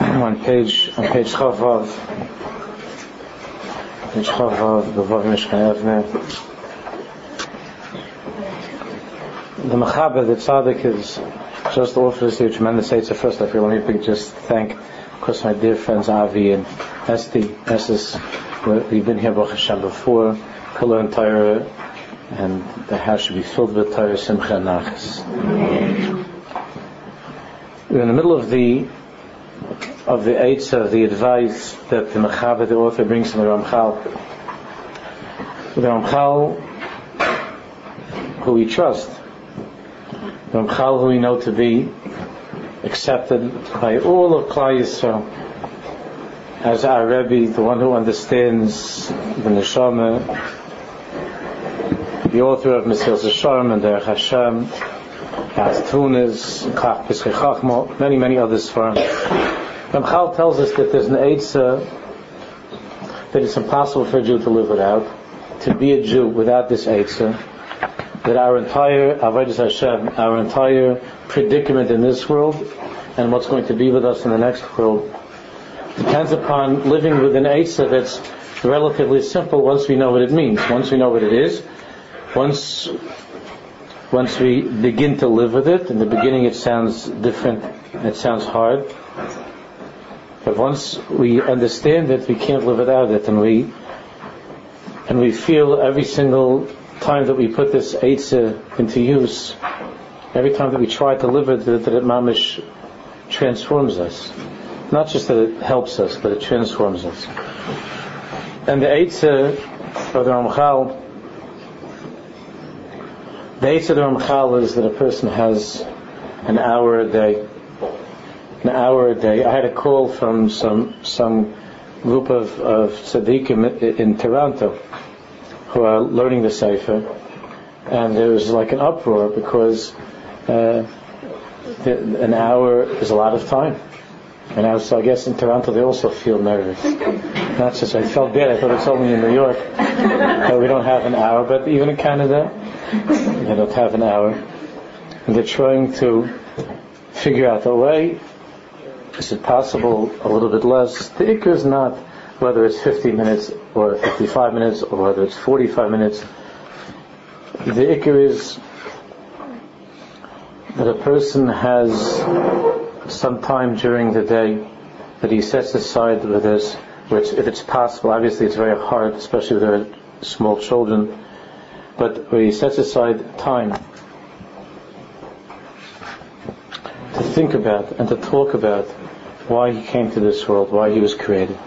on page on page Chavav, page Chavav, the Vav Mishkan. The Mechaber, the Tzaddik is just offers you a tremendous aid. So First, I feel let me just thank, of course, my dear friends Avi and Esti. Estes, we've been here Baruch Hashem before, Kula and Torah, and the house should be filled with Torah, Simcha, and Nachas. We're in the middle of the of the Eitzah, the advice that the Mechaber, the author, brings from the Ramchal. The Ramchal, who we trust, the Ramchal, who we know to be accepted by all of Klal Yisrael, as our Rebbe, the one who understands the Neshama, the author of Mesilas Yesharim and Derech Hashem, as Tunis, Kach Pischei Chachmo, many, many others for. Ramchal tells us that there's an Eitzah that it's impossible for a Jew to live without, to be a Jew without this Eitzah, that our entire Avodah Hashem, our entire predicament in this world, and what's going to be with us in the next world, depends upon living with an Eitzah that's relatively simple once we know what it means, once we know what it is, once once we begin to live with it. In the beginning, it sounds different, it sounds hard, but once we understand it, we can't live without it, and we and we feel every single time that we put this Eitzah into use, every time that we try to live with it, that it mamish transforms us. Not just that it helps us, but it transforms us. And the Eitzah of the Ramchal, the the Ramchal is that a person has an hour a day. An hour a day. I had a call from some some group of, of tzaddikim in, Toronto who are learning the Sefer, and there was like an uproar because uh, the, an hour is a lot of time. And I was, I guess in Toronto they also feel nervous. Not just, I felt bad, I thought it's only in New York that we don't have an hour, but even in Canada, they don't have an hour. And they're trying to figure out a way. Is it possible a little bit less? The ikar is not whether it's 50 minutes or 55 minutes or whether it's 45 minutes. The ikar is that a person has some time during the day that he sets aside with this, which if it's possible, obviously it's very hard, especially with small children, but he sets aside time to think about and to talk about why he came to this world, why he was created,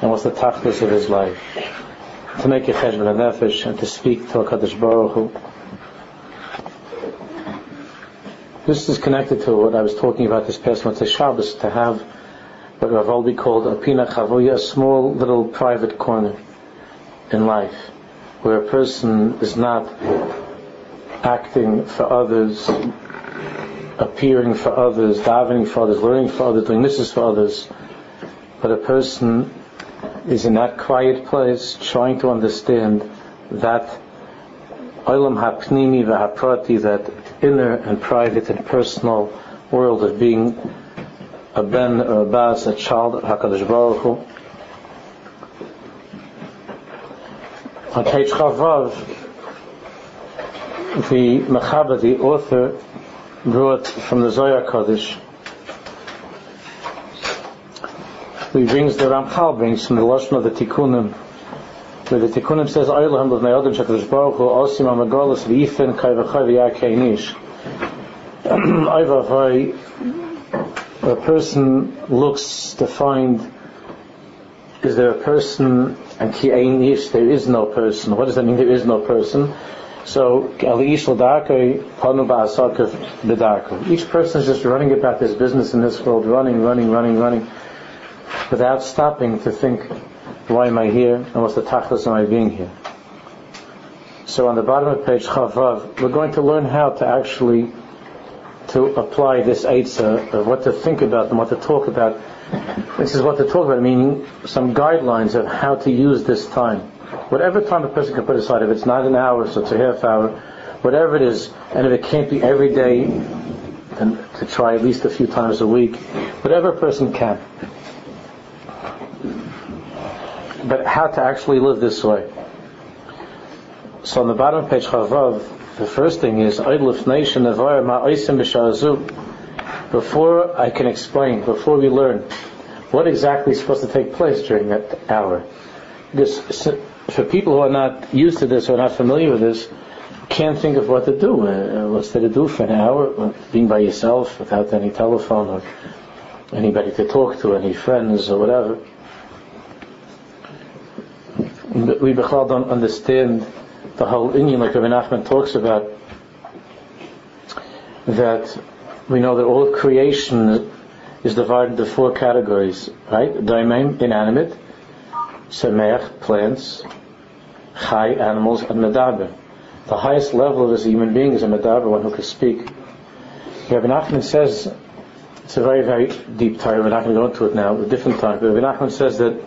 and what's the tachlis of his life. To make a cheshbon of nefesh and to speak to HaKadosh Baruch Hu. This is connected to what I was talking about this past month, Shabbos, to have what Rav Wolbe called a pina chavoya, a small little private corner in life, where a person is not acting for others, appearing for others, davening for others, learning for others, doing is for others, but a person is in that quiet place trying to understand that olam hapnimi v'haprati, that inner and private and personal world of being a ben a bas, a child of Hakadosh Baruch Hu. On page Chavav, the Mechaber, the author, brought from the Zohar Kodesh. He brings the Ramchal brings from the Lashon of the Tikkunim where the Tikkunim says, Oylam of Ne'odem Shakadosh Baruch Hu Osim Amagolas V'Yifen Kai V'Chai V'Yakei Nish a person looks to find is there a person and ki nish there is no person what does that mean there is no person so each person is just running about this business in this world running running running running without stopping to think why am I here? And what's the tachlis of my being here? So on the bottom of page Chavav, we're going to learn how to actually to apply this eitzah of what to think about and what to talk about. This is what they're talking about, meaning some guidelines of how to use this time. Whatever time a person can put aside, if it's not an hour, so it's a half hour, whatever it is, and if it can't be every day, then to try at least a few times a week, whatever a person can. But how to actually live this way. So on the bottom of page Chavav, the first thing is before I can explain, before we learn what exactly is supposed to take place during that hour. Because for people who are not used to this or not familiar with this, can't think of what to do. Uh, what's there to do for an hour? Being by yourself without any telephone or anybody to talk to, any friends or whatever. We don't understand the whole Indian, like Rabbi Nachman talks about, that we know that all of creation is divided into four categories, right? Daimim, inanimate, Semeach, plants, Chai, animals, and Medaber. The highest level of this human being is a Medaber, one who can speak. Rabbi Nachman says, it's a very, very deep time, we're not going to go into it now, a different time, but Rabbi Nachman says that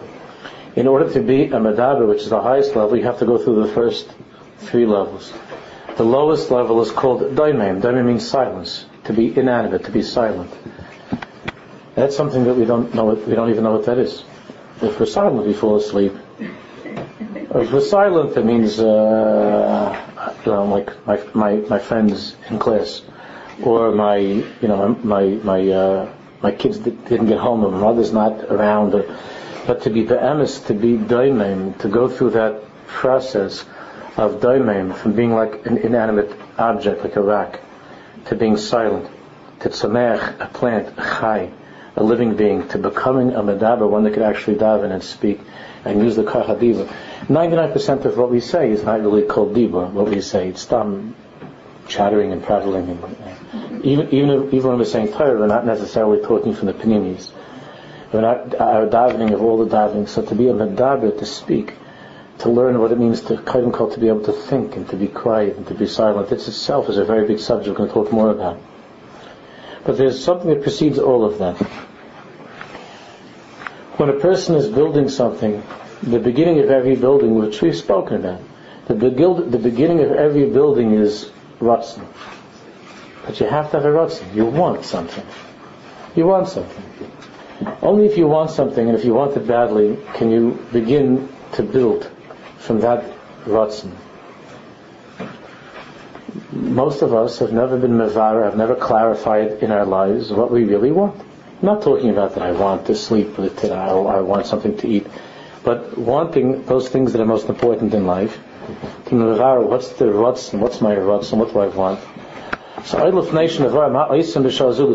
in order to be a Medaber, which is the highest level, you have to go through the first three levels. The lowest level is called Daimim. Daimim means silence, to be inanimate, to be silent. That's something that we don't know. We don't even know what that is. If we're silent, we fall asleep. If we're silent, it means, uh, you know, like my, my, my friends in class, or my, you know, my, my, uh, my kids didn't get home, or my mother's not around, or, but to be be'emes, to be daimim, to go through that process of daimim, from being like an inanimate object, like a rock, to being silent, to tzamech, a plant, a chai, a living being, to becoming a medaber, one that could actually daven and speak and use the kahadiva. 99% of what we say is not really called what we say. It's dumb chattering and prattling. And, even, even, if, even when we're saying Torah, we're not necessarily talking from the paninis. We're not our davening of all the davening. So to be a medaber, to speak, to learn what it means to kaidim call to be able to think and to be quiet and to be silent, this itself is a very big subject we're going to talk more about. But there's something that precedes all of that. When a person is building something, the beginning of every building, which we've spoken about, the, begil- the beginning of every building is ratzon. But you have to have a ratzon. You want something. You want something. Only if you want something, and if you want it badly, can you begin to build from that ratzon. Most of us have never been mevara, have never clarified in our lives what we really want. I'm not talking about that I want to sleep with today, I want something to eat, but wanting those things that are most important in life. To mevara, what's the ratzon? What's my ratzon? What do I want? So Nation of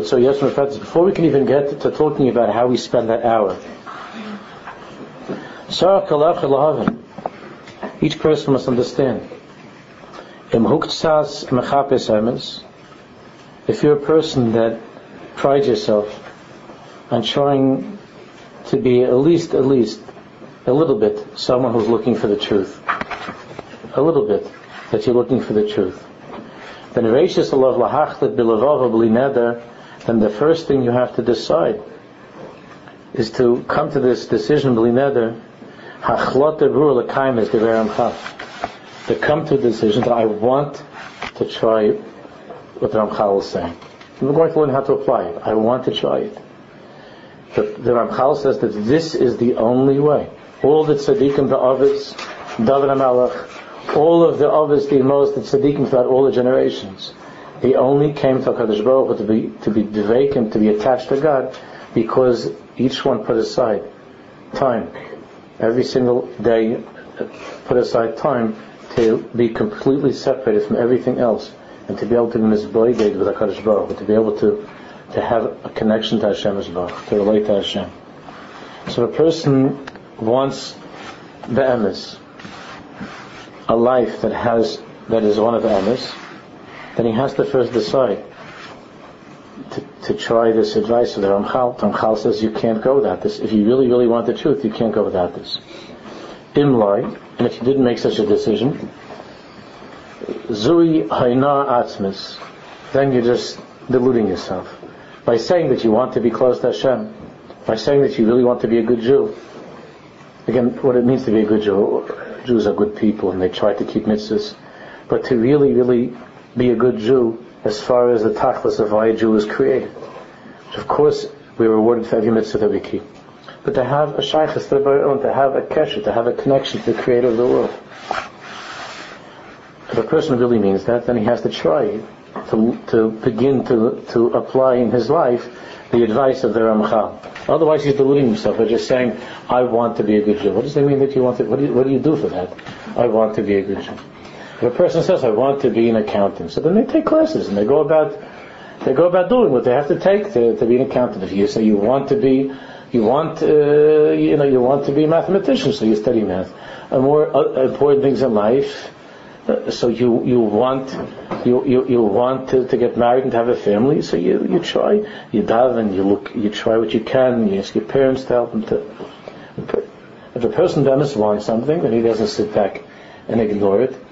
So yes, before we can even get to talking about how we spend that hour. Each person must understand. If you're a person that prides yourself on trying to be at least, at least, a little bit someone who's looking for the truth, a little bit that you're looking for the truth, then then the first thing you have to decide is to come to this decision, b'li to come to a decision that I want to try what the Ramchal is saying. We're going to learn how to apply it. I want to try it. But the Ramchal says that this is the only way. All the tzaddikim, the Avis, David HaMelech, all of the Avis, the most, the tzaddikim throughout all the generations, they only came to HaKadosh Baruch Hu to be, to be devakim, to be attached to God, because each one put aside time every single day put aside time to be completely separated from everything else and to be able to be misboided with HaKadosh Baruch but to be able to, to have a connection to Hashem as Baruch, to relate to Hashem. So a person wants the emes, a life that has, that is one of the emes, then he has to first decide to, to try this advice of the Ramchal. Ramchal says you can't go without this. If you really, really want the truth, you can't go without this. Imlai, and if you didn't make such a decision, Zui Haina Atzmis, then you're just deluding yourself. By saying that you want to be close to Hashem, by saying that you really want to be a good Jew, again, what it means to be a good Jew, Jews are good people and they try to keep mitzvahs, but to really, really be a good Jew as far as the tachlis of why a Jew was created. Of course, we are rewarded for every mitzvah that we keep. But to have a shaykhis to own, to have a kesher, to have a connection to the creator of the world. If a person really means that, then he has to try to, to begin to, to apply in his life the advice of the Ramchal. Otherwise, he's deluding himself by just saying, I want to be a good Jew. What does that mean that you want to, what do you, what do, you do for that? I want to be a good Jew. If a person says, I want to be an accountant, so then they take classes and they go about, they go about doing what they have to take to, to be an accountant. If you say you want to be, you want, uh, you know, you want to be a mathematician, so you study math. And more uh, important things in life, so you you want you you, you want to, to get married and to have a family so you you try you dive and you look you try what you can you ask your parents to help them to if a person does want something then he doesn't sit back and ignore it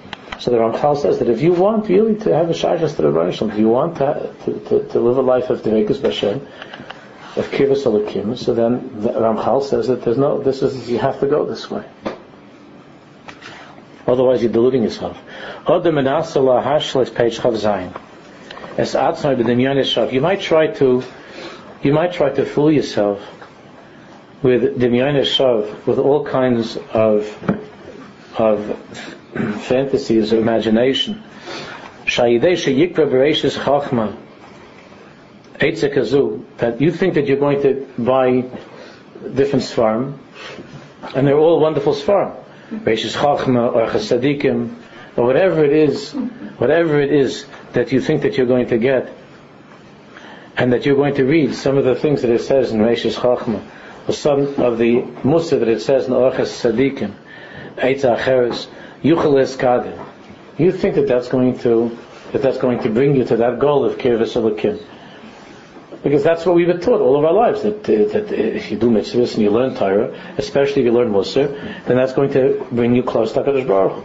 so the Ramchal says that if you want really to have a shaykhs to the Rebbeinu if you want to, to, to, to live a life of Devekus Bashem of Kivas Alakim so then the Ramchal says that there's no this is you have to go this way. Otherwise, you're deluding yourself. You might try to, you might try to fool yourself with Yishav, with all kinds of, of fantasies or imagination. That you think that you're going to buy different svarm, and they're all wonderful svarm. Reishis Chachma or Chasadikim or whatever it is, whatever it is that you think that you're going to get, and that you're going to read some of the things that it says in Reishis Chachma, or some of the Mussar that it says in Orchas Sadikim, Eitza Acheres, Kadim. You think that that's going to that that's going to bring you to that goal of Kirvis Elikim. Because that's what we've been taught all of our lives, that, that if you do mitzvahs and you learn Torah, especially if you learn Mussar, then that's going to bring you close to HaKadosh Baruch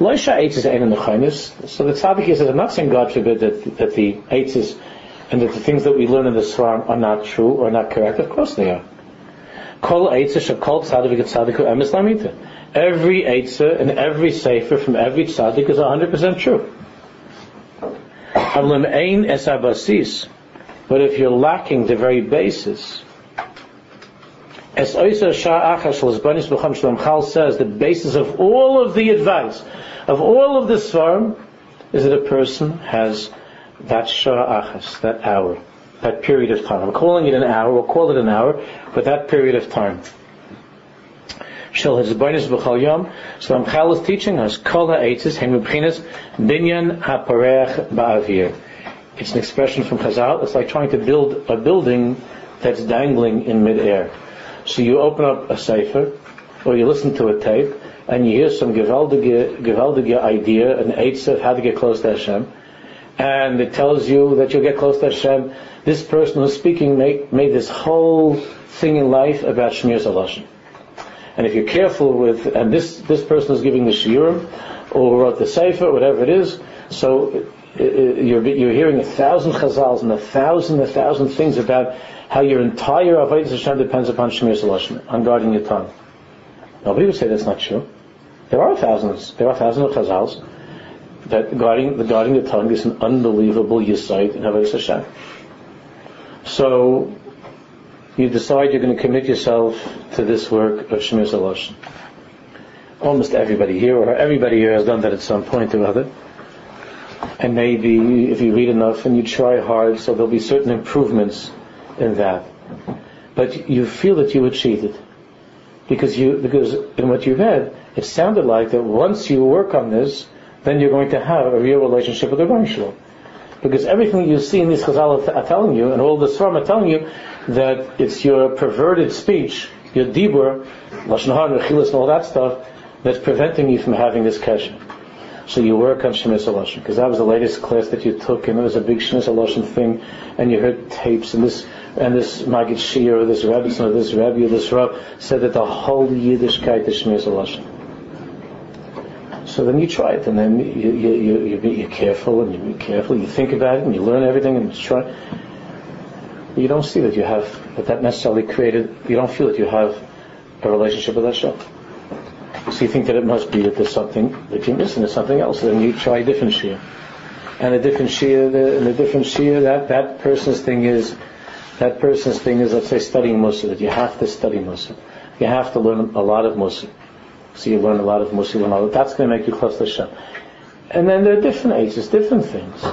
Loisha eitz is ein in So the tzaddik says, I'm not saying God forbid that, that the eitz and that the things that we learn in the Svarim are not true or not correct. Of course they are. Kol eitz shakol tzaddik tzaddik emes lamita. Every eitz and every sefer from every tzaddik is 100% true. But if you're lacking the very basis, as Oisa Shah Achash Lazbanis B'cham Shalom Chal says, the basis of all of the advice, of all of this farm, is that a person has that Shah Achas, that hour, that period of time. I'm calling it an hour, we'll call it an hour, but that period of time. Shel Hezbonis B'chal Yom. So Ramchal is teaching us Kol Ha'etzis B'chinas Binyan HaParech Ba'avir. It's an expression from Chazal. It's like trying to build a building that's dangling in midair. So you open up a sefer, or you listen to a tape, and you hear some gewaldige, idea, an eitz of how to get close to Hashem, and it tells you that you'll get close to Hashem. This person who's speaking made, made this whole thing in life about Shmir Zalashim. And if you're careful with, and this, this person is giving the shiurim, or wrote the sefer, whatever it is, so uh, uh, you're, you're hearing a thousand chazals and a thousand, a thousand things about how your entire avodah Hashem depends upon shemir salashim, on guarding your tongue. Nobody would say that's not true. There are thousands, there are thousands of chazals that guarding the guarding the tongue is an unbelievable yisait in avodah Hashem. So you decide you're going to commit yourself to this work of Shemir Zalosh. Almost everybody here, or everybody here has done that at some point or other. And maybe if you read enough and you try hard, so there'll be certain improvements in that. But you feel that you achieved it. Because you, because in what you read, it sounded like that once you work on this, then you're going to have a real relationship with the Shalom. Because everything you see in these Chazal are telling you, and all the Svarim are telling you, that it's your perverted speech, your dibur, lashon hara, and all that stuff, that's preventing you from having this kesher. So you work on Shemis Aloshin, because that was the latest class that you took, and it was a big Shemis Aloshin thing, and you heard tapes, and this, and this Magid Shir, or this Rebbe, or this Rebbe, or this Rav, said that the whole Yiddishkeit is Shemis Aloshin. So then you try it, and then you, you, you, you you're careful, and you be careful, you think about it, and you learn everything, and you try you don't see that you have that that necessarily created. You don't feel that you have a relationship with Hashem. So you think that it must be that there's something that you're missing, there's something else. Then you try a different shir. and a different Shia, and a different Shia, that, that person's thing is, that person's thing is, let's say, studying Mussar, that you have to study Mussar. You have to learn a lot of Mussar. So you learn a lot of Mussar, and all that. That's going to make you close to Hashem. And then there are different ages, different things.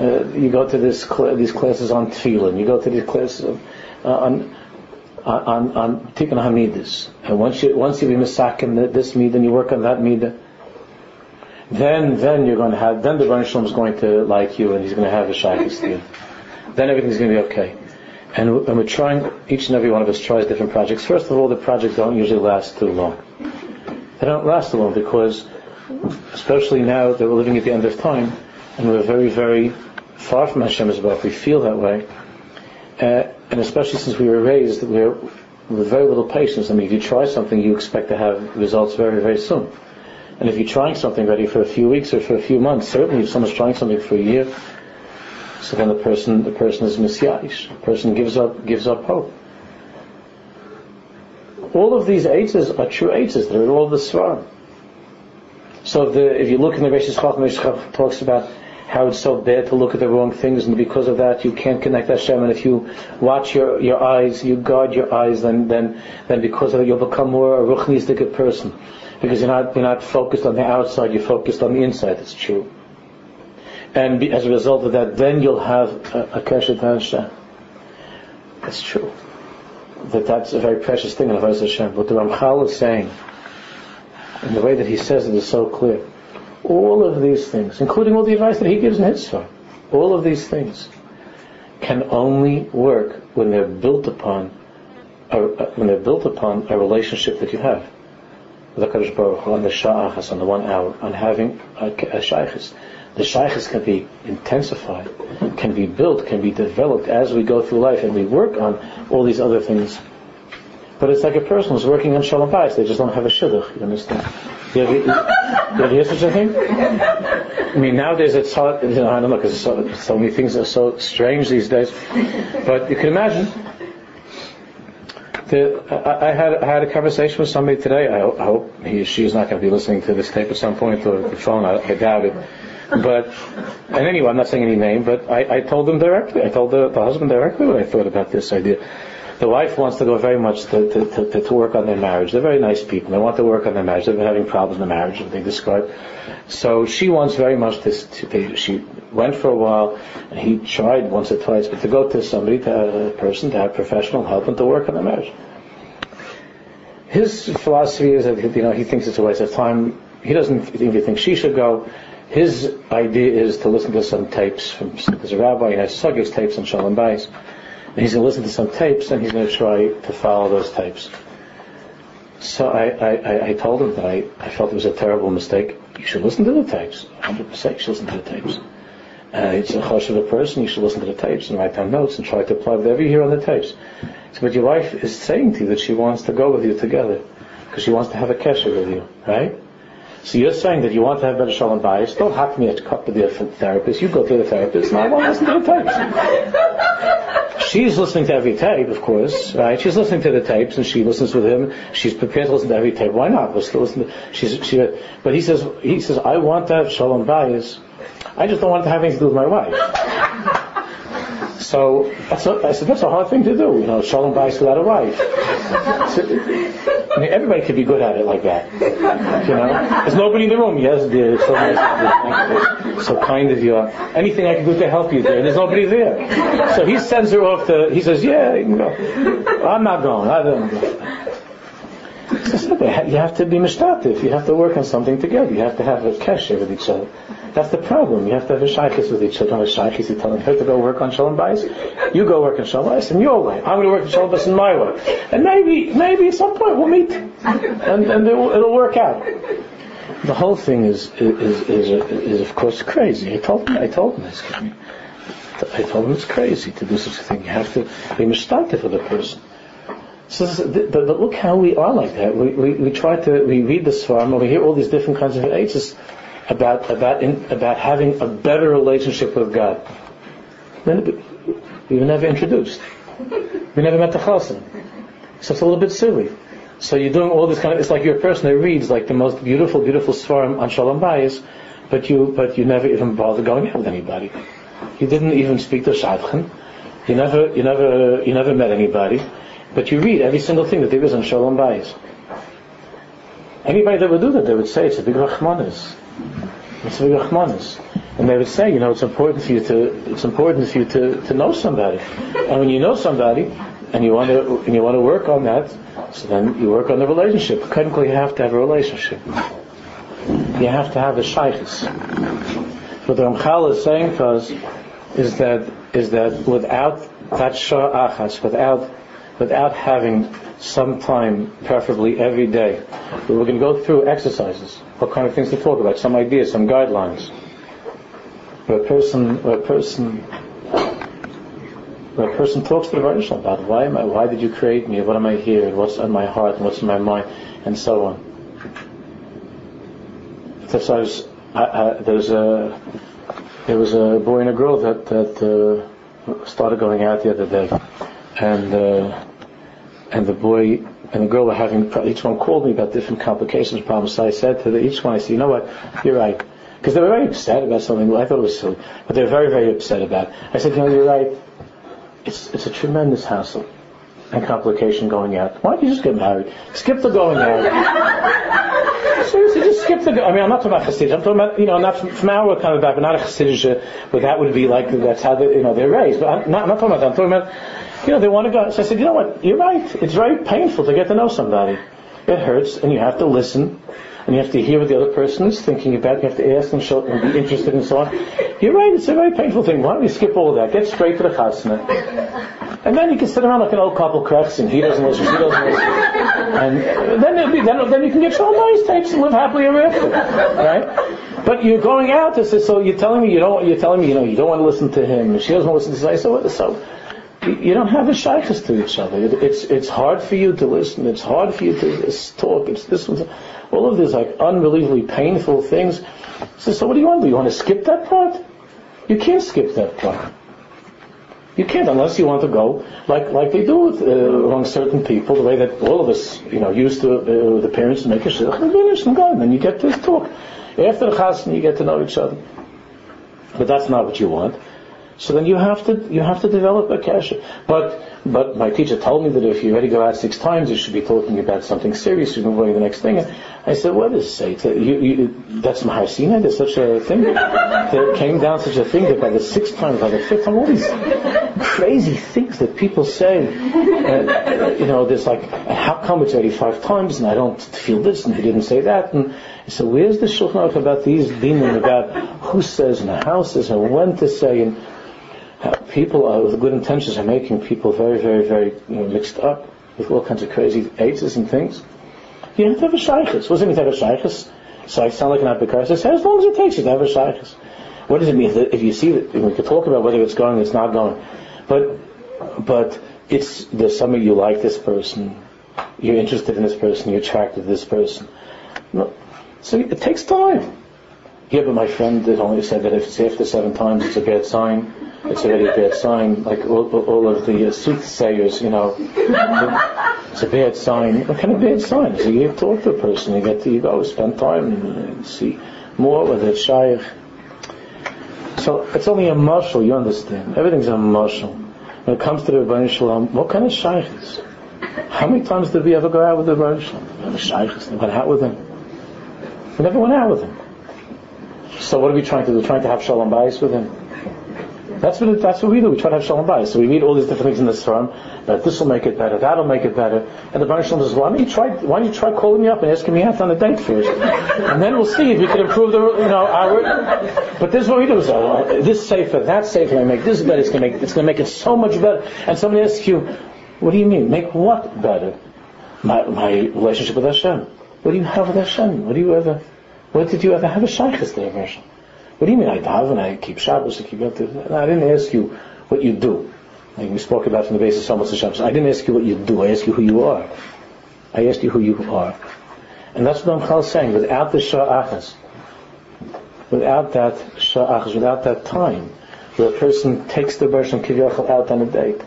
Uh, you go to this cl- these classes on tefillin. You go to these classes of, uh, on on on tikkun hamidus. And once you once you be misakim this midah, and you work on that midah, then then you're going to have then the Baruch Shalom is going to like you, and he's going to have a shaykhis to you. Then everything's going to be okay. And, and we're trying, each and every one of us tries different projects. First of all, the projects don't usually last too long. They don't last long because, especially now that we're living at the end of time, and we're very, very far from Hashem's Baruch, we feel that way. Uh, and especially since we were raised, we're with very little patience. I mean, if you try something, you expect to have results very, very soon. And if you're trying something already for a few weeks or for a few months, certainly if someone's trying something for a year, so then the person, the person is misyayish. The person gives up, gives up hope. All of these eitzes are true eitzes. They're in all the svarim. So the, if you look in the Rishis Chach, Rishis talks about how it's so bad to look at the wrong things, and because of that you can't connect Hashem. And if you watch your, your eyes, you guard your eyes, then then then because of it you'll become more a ruchnistic person, because you're not you're not focused on the outside, you're focused on the inside. It's true. And be, as a result of that, then you'll have a, a keshet Hashem. It's true that that's a very precious thing in the Avodah Hashem. But the Ramchal is saying, and the way that he says it is so clear all of these things, including all the advice that he gives in his Torah, all of these things can only work when they're built upon a, when they're built upon a relationship that you have with HaKadosh Baruch Hu, on the sha'achas, on the one hour, on having a, a shaykhis. The shaykhis can be intensified, can be built, can be developed as we go through life and we work on all these other things. But it's like a person who's working on Shalom Bayis, they just don't have a shidduch, you understand? You you hear such a thing? I mean, nowadays it's hard, you know, I don't know, because so, so many things are so strange these days. But you can imagine. The, I, I, had I had a conversation with somebody today. I hope, I hope he she's not going to be listening to this tape at some point or the phone. I doubt it. But and anyway, I'm not saying any name, but I, I told them directly. I told the, the husband directly what I thought about this idea. The wife wants to go very much to, to, to, to, work on their marriage. They're very nice people. They want to work on their marriage. They've been having problems in the marriage, and they describe. So she wants very much this. To, to, she went for a while, and he tried once or twice, but to go to somebody, to a person, to have professional help, and to work on their marriage. His philosophy is that you know he thinks it's a waste of time. He doesn't even think she should go. His idea is to listen to some tapes from. There's a rabbi, he has Sugis tapes on Shalom Bayis and he's going to listen to some tapes and he's going to try to follow those tapes. So I, I, I told him that I, I felt it was a terrible mistake. You should listen to the tapes. 100% you should listen to the tapes. Uh, it's a hush of a person, you should listen to the tapes and write down notes and try to apply whatever you hear on the tapes. So, but your wife is saying to you that she wants to go with you together because she wants to have a kesher with you, right? So you're saying that you want to have better shalom bayis. Don't have me to cut with the different therapist. You go to the therapist, and I want to listen to the tapes. She's listening to every tape, of course, right? She's listening to the tapes, and she listens with him. She's prepared to listen to every tape. Why not? Let's listen. To, she's, she, but he says, he says, I want to have shalom bayis. I just don't want to have anything to do with my wife. So that's I said that's a hard thing to do, you know, shalom bayis without a wife. So, I mean, everybody could be good at it like that, you know. There's nobody in the room. Yes, dear. So, nice, so kind of you. Are. Anything I can do to help you, dear. There's nobody there. So he sends her off to. He says, "Yeah, you can go." I'm not going. I don't go. You have to be mishtatif. You have to work on something together. You have to have a kesher with each other. That's the problem. You have to have a shaykhis with each other. A shaykhis, you telling her to go work on shalom bayis. You go work on shalom bayis in your way. I'm going to work on shalom bayis in my way. And maybe, maybe at some point we'll meet, and, and it will, it'll work out. The whole thing is is is, is, is of course crazy. I told him. I told him this. I told him it's crazy to do such a thing. You have to be mishtatif for the person. So, but, but, look how we are like that. We, we, we try to, we read the Svarim, we hear all these different kinds of ages about, about, in, about having a better relationship with God. Then we were never introduced. We never met the Chassan. So it's a little bit silly. So you're doing all this kind of, it's like you're a person that reads like the most beautiful, beautiful Svarim on Shalom Bayis, but you but you never even bother going out with anybody. You didn't even speak to Shadchan. You never you never you never met anybody, but you read every single thing that there is on Shalom Bayis. Anybody that would do that, they would say it's a big rachmanis. It's a big rachmanis. And they would say, you know, it's important for you to it's important for you to, to know somebody. And when you know somebody and you want to and you want to work on that, so then you work on the relationship. Technically you have to have a relationship. You have to have a shaykhis. What the Ramchal is saying to us is that is that without that shah achas, without without having some time, preferably every day, we're going to go through exercises. What kind of things to talk about? Some ideas, some guidelines. Where a person, where a person, where a person talks to the Rosh about why am I, why did you create me? What am I here? What's on my heart? What's in my mind? And so on. So I was, I, I, there's a, there was a boy and a girl that that uh, started going out the other day, and uh, and the boy and the girl were having each one called me about different complications, problems. So I said to the, each one, I said, you know what, you're right, because they were very upset about something. I thought it was silly, but they were very very upset about. It. I said, you know, you're right. It's it's a tremendous hassle and complication going out. Why don't you just get married? Skip the going out. Seriously, just skip the. I mean, I'm not talking about Hasidic. I'm talking about you know not from, from our of back, but not a Hasidic, but that would be like that's how they, you know they're raised. But I'm not, I'm not talking about that. I'm talking about you know they want to go. So I said, you know what? You're right. It's very painful to get to know somebody. It hurts, and you have to listen. And you have to hear what the other person is thinking about. You have to ask and show and be interested and so on. You're right. It's a very painful thing. Why don't we skip all that? Get straight to the chasna. And then you can sit around like an old couple cracks and he doesn't listen, she doesn't listen. And then be, then, then you can get Shalom Bayis tapes and live happily ever after. Right? But you're going out to say, so you're telling me you don't, you're telling me, you know, you don't want to listen to him, she doesn't want to listen to say, so, so, you don't have a shaykhs to each other. It's, it's hard for you to listen, it's hard for you to talk, it's this one, all of these like unbelievably painful things. So, so what do you want? Do you want to skip that part? You can't skip that part. You can't unless you want to go like like they do with, uh, among certain people, the way that all of us, you know, used to uh, the parents make a shidduch and go, and then you get to talk. After the chasna, you get to know each other. But that's not what you want. So then you have to you have to develop a kasha. But but my teacher told me that if you already go out six times, you should be talking about something serious. You on to the next thing. I said, what is say? You, you, that's Maharsina. There's such a thing. There came down such a thing that by the sixth time, by the fifth time, all these crazy things that people say. Uh, you know, there's like, how come it's 85 times and I don't feel this and he didn't say that? And so where's the Shulchan about these dinim about who says and how says and when to say and Uh, people are, with good intentions are making people very, very, very you know, mixed up with all kinds of crazy aids and things. You have to have a shaykhis. What does it mean to have a shaykhis? So I sound like an abikar. I say, as long as it takes you to have a shaykhis. What does it mean? If you see that, we could talk about whether it's going, it's not going. But, but it's, there's something you like this person, you're interested in this person, you're attracted to this person. No, so it takes time. Yeah, but my friend had only said that if it's after seven times, it's a bad sign. It's already a bad sign. Like all, all of the uh, soothsayers, you know, it's a bad sign. What kind of bad sign? So you talk to a person, you get to you go spend time and see more whether it's shaykh. So it's only a muscle, you understand. Everything's a muscle. When it comes to the Rebbeinu Shalom, what kind of shaykh is? How many times did we ever go out with the Rebbeinu Shalom? Shaykh, we went out with him. We never went out with him. So what are we trying to do? Trying to have Shalom Bayis with him. That's what, that's what we do. We try to have Shalom Bayis. So we read all these different things in this firm, that this will make it better, that'll make it better. And the Baruch Shalom says, why don't you try, why don't you try calling me up and asking me out on a date first? And then we'll see if we can improve the, you know, our, but this is what we do. So, uh, this safer, that safer, I make this better, it's gonna make, make it so much better. And somebody asks you, what do you mean? Make what better? My, my relationship with Hashem. What do you have with Hashem? What do you ever, what did you ever have a shaykhis there, Hashem? What do you mean I daven, I keep Shabbos, I keep I didn't ask you what you do. Like we spoke about from the basis of Shabbos. I didn't ask you what you do, I asked you who you are. I asked you who you are. And that's what is saying. Without the Sha'achas, without that Sha'achas, without that time, where a person takes the version Kivyachal out on a date,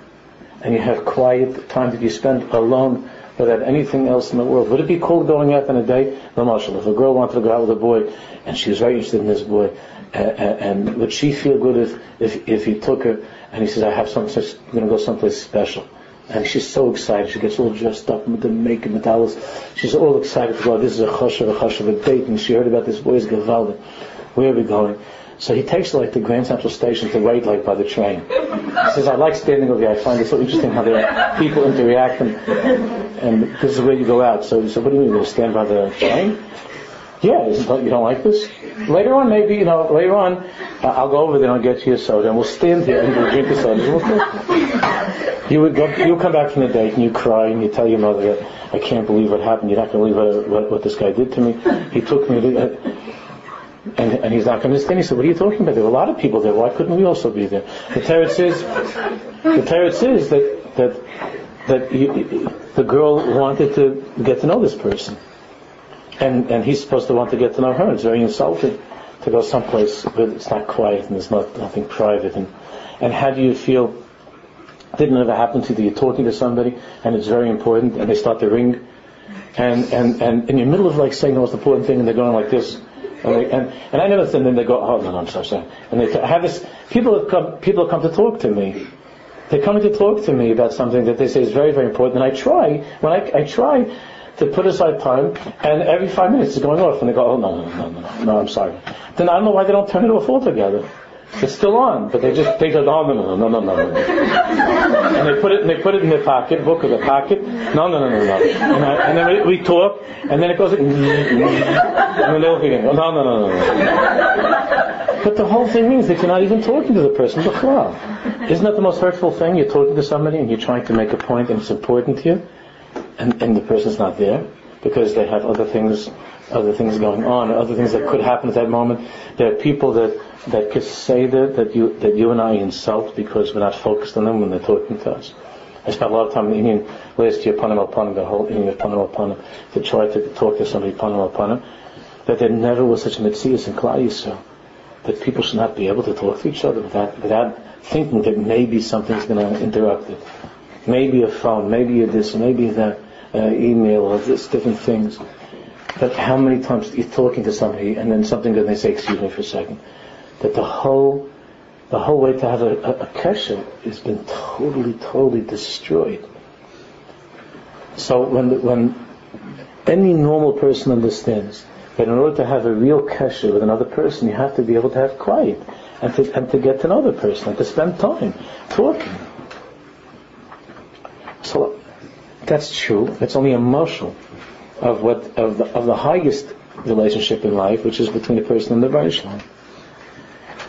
and you have quiet time that you spend alone without anything else in the world. Would it be called going out on a date? No, Marshall. If a girl wanted to go out with a boy and she was very interested in this boy, and would she feel good if, if, if he took her and he says, I have something, I'm going to go someplace special. And she's so excited. She gets all dressed up with the makeup, medallions. She's all excited to go. This is a choshev, a choshev, a date. And she heard about this boy's gavalda. Where are we going? So he takes her like to Grand Central Station to wait like by the train. He says, I like standing over here. I find it so interesting how there people interact and, and this is where you go out. So said, what do you mean, to stand by the train? Yeah, you don't like this? Later on, maybe, you know, later on, uh, I'll go over there and I'll get you a soda and we'll stand here and we'll drink a soda. You would go, you'll come back from the date and you cry and you tell your mother that I can't believe what happened. You're not going to believe what, what, what, this guy did to me. He took me to, uh, and, and he's not going to understand. He said, what are you talking about? There were a lot of people there. Why couldn't we also be there? The Torah says, the Torah says that, that, that you, the girl wanted to get to know this person. And, and he's supposed to want to get to know her. It's very insulting to go someplace where it's not quiet and there's not, nothing private. And, and how do you feel? Didn't ever happen to you you're talking to somebody and it's very important and they start to ring and, and, and in the middle of like saying the most important thing and they're going like this and, they, and, and I never and then they go, oh no, no, I'm sorry, sorry. And they have this, people have come, people have come to talk to me. They're coming to talk to me about something that they say is very, very important. And I try, when I, I try to put aside time, and every five minutes it's going off, and they go, oh no, no, no, no, no, I'm sorry. Then I don't know why they don't turn it off altogether. It's still on, but they just they go, oh no, no, no, no, no, no, no. and they put it, and they put it in their pocket, book of their pocket. No, no, no, no, no. And, I, and then we, we talk, and then it goes, and then they look again. No, no, no, no, no. But the whole thing means that you're not even talking to the person. Isn't that the most hurtful thing? You're talking to somebody and you're trying to make a point and it's important to you and, and the person's not there because they have other things, other things going on, other things that could happen at that moment. There are people that, that could say that, that you, that you and I insult because we're not focused on them when they're talking to us. I spent a lot of time in the Indian last year, Panim Panim, the whole Indian Panim Panim, to try to talk to somebody Panim Panim, that there never was such a mitzvah in Yisrael, that people should not be able to talk to each other without, without thinking that maybe something's going to interrupt it. Maybe a phone, maybe a this, maybe that uh, email or this, different things. But how many times you're talking to somebody and then something and they say, excuse me for a second, that the whole, the whole way to have a, a, a has been totally, totally destroyed. So when, when any normal person understands that in order to have a real kesha with another person, you have to be able to have quiet and to, and to get to know the person and to spend time talking. So that's true. It's only a marshal of what of the, of the highest relationship in life, which is between a person and the Baruch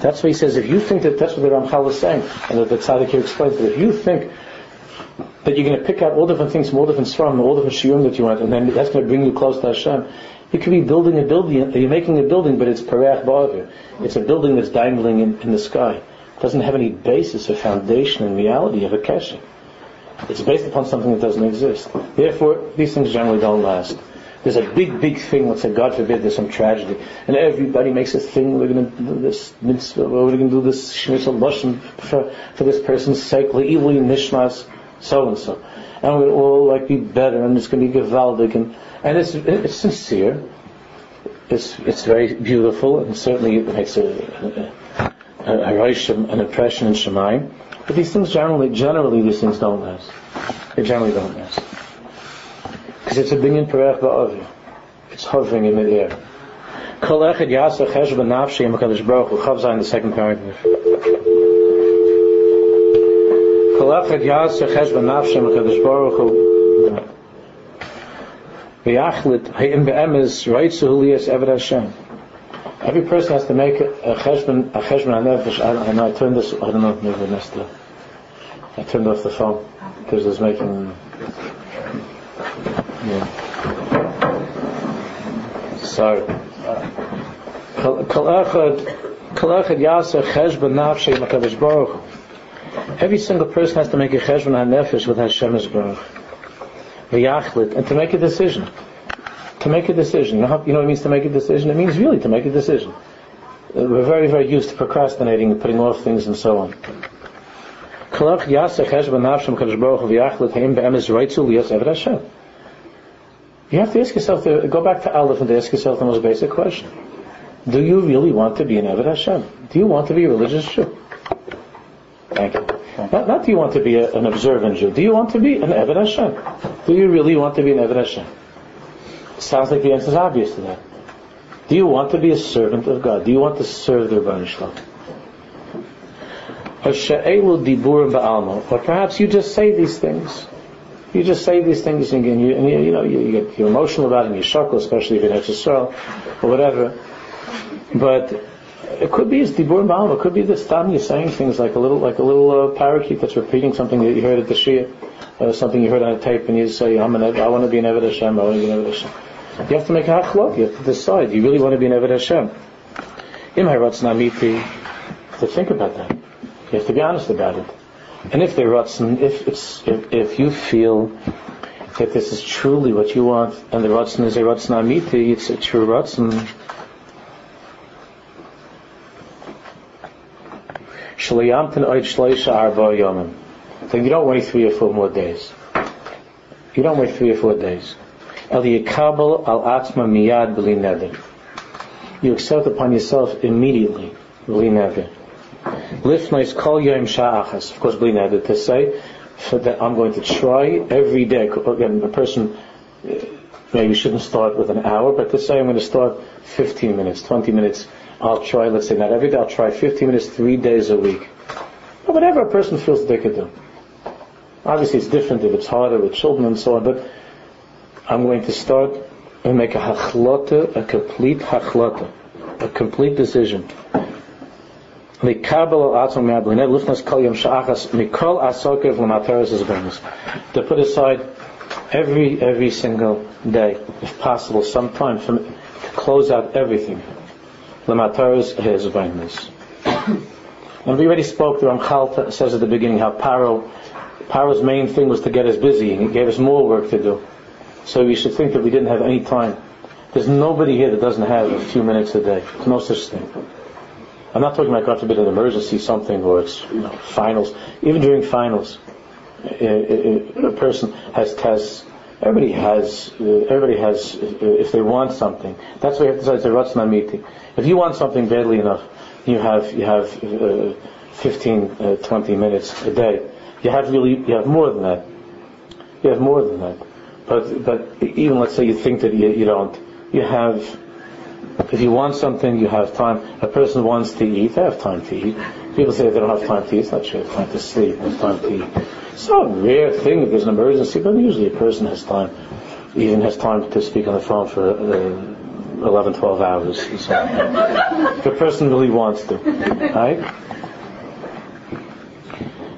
That's why he says, if you think that that's what the Ramchal was saying, and that the Tzaddik here explains, that if you think that you're going to pick out all different things from all different from all different shiurim that you want, and then that's going to bring you close to Hashem, you could be building a building, you're making a building, but it's perech ba'avir. It's a building that's dangling in, in the sky. It doesn't have any basis or foundation in reality of a kesher. It's based upon something that doesn't exist. Therefore, these things generally don't last. There's a big, big thing, let's say, God forbid, there's some tragedy, and everybody makes a thing, we're going to do this mitzvah, we're going to do this lashon for, for this person's sake, le'ili nishmas, so and so. And we'll all like be better, and it's going to be gewaldig, and, and it's, it's sincere, it's, it's very beautiful, and certainly it makes a, a, a, a, an impression in Shemayim. But these things generally, generally these things don't last. They generally don't last. Because it's a binyan perech ba'avi. It's hovering in the air. Kol echad yasa chesh b'nafshi yim HaKadosh Baruch Hu. Chav in the second paragraph. Kol yasa chesh b'nafshi yim HaKadosh Baruch Hu. V'yachlit ha'im be'emes raitzu huliyas eved Hashem. Every person has to make a cheshbon, a cheshbon nefesh. I, know I turned this. I don't know if maybe I. I turned off the phone because it was making. Yeah. Sorry. Every single person has to make a cheshbon nefesh with Hashem's baruch. And to make a decision to make a decision. You know what it means to make a decision? It means really to make a decision. We're very, very used to procrastinating and putting off things and so on. You have to ask yourself, to, go back to Aleph and ask yourself the most basic question. Do you really want to be an Eved Hashem? Do you want to be a religious Jew? Thank you. Not, not do you want to be a, an observant Jew. Do you want to be an Eved Hashem? Do you really want to be an Eved Hashem? Sounds like the answer is obvious to that. Do you want to be a servant of God? Do you want to serve the Ribbono Shel Olam? Or perhaps you just say these things. You just say these things and you, and you, you know, you, you, get, you're emotional about it and you chuckle, especially if you're in Israel or whatever. But it could be it's dibur ba'alma. It could be the stam you're saying things like a little, like a little uh, parakeet that's repeating something that you heard at the Shia, uh, something you heard on a tape, and you say, I'm an, I want to be an Eved Hashem, I want to be an Eved Hashem. You have to make a hachlok. You have to decide. You really want to be an Eved Hashem. Im namiti. To think about that. You have to be honest about it. And if they're rotzen, if it's if, if you feel that this is truly what you want, and the rotzen is a rotzen amiti, it's a true rotzen. Shlayamtin oid shloisha arba yomim. Then you don't wait three or four more days. You don't wait three or four days. El yikabel al atzma miyad b'li neder. You accept upon yourself immediately b'li neder. Lifnois kol yom sha'achas. Of course, b'li neder to say that I'm going to try every day. Again, a person uh, maybe shouldn't start with an hour, but to say I'm going to start 15 minutes, 20 minutes. I'll try, let's say not every day, I'll try 15 minutes three days a week. Or whatever a person feels they could do. Obviously it's different if it's harder with children and so on, but I'm going to start and make a hachlota, a complete hachlota, a complete decision. To put aside every every single day, if possible, some time to close out everything. And we already spoke, the Ramchal says at the beginning how Paro, Paro's main thing was to get us busy, and he gave us more work to do. So you should think that we didn't have any time. There's nobody here that doesn't have a few minutes a day. There's no such thing. I'm not talking about God forbid an emergency something or it's you know, finals. Even during finals, a, person has tests. Everybody has. Uh, everybody has. Uh, if they want something, that's why you have to say meeting. If you want something badly enough, you have you have uh, 15, uh, 20 minutes a day. You have really you have more than that. You have more than that. But but even let's say you think that you, you don't, you have. If you want something, you have time. A person wants to eat, they have time to eat. People say they don't have time to eat. It's not true. They have time to sleep. They have time to eat. It's not a rare thing if there's an emergency, but usually a person has time, even has time to speak on the phone for uh, 11, 12 hours. So, if a person really wants to, right?